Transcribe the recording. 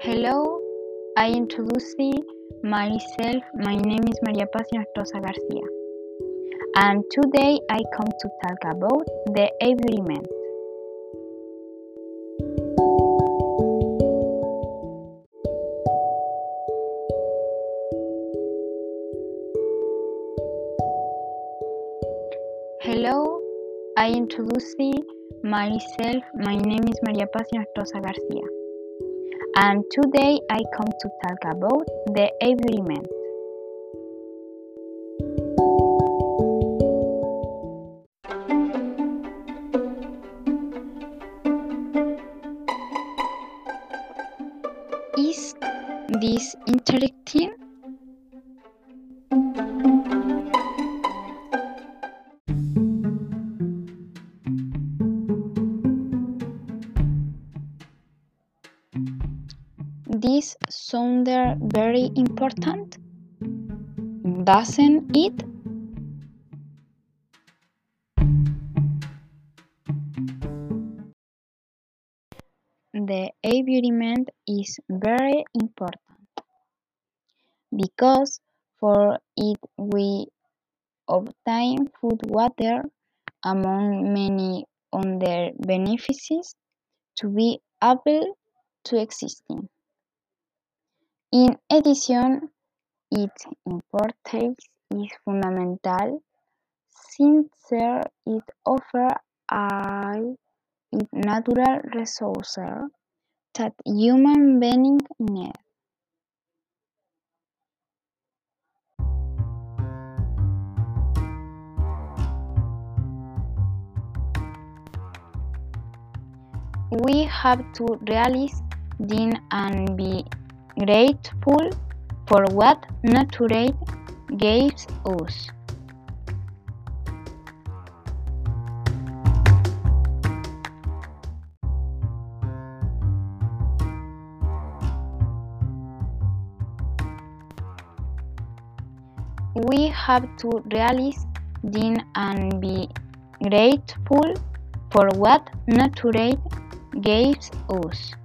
Hello, I introduce myself. My name is Maria Paz Nostroza Garcia, and today I come to talk about the agreement. Hello, I introduce myself. My name is Maria Paz Nostroza Garcia, and today I come to talk about the environment. Is this interesting? This sounded very important, doesn't it? The environment is very important because for it we obtain food, water, among many other benefits to be able to exist. In addition, its importance is fundamental since it offers a natural resource that human beings need. We have to realize this and be grateful for what nature gives us. We have to realize this and be grateful for what nature gives us.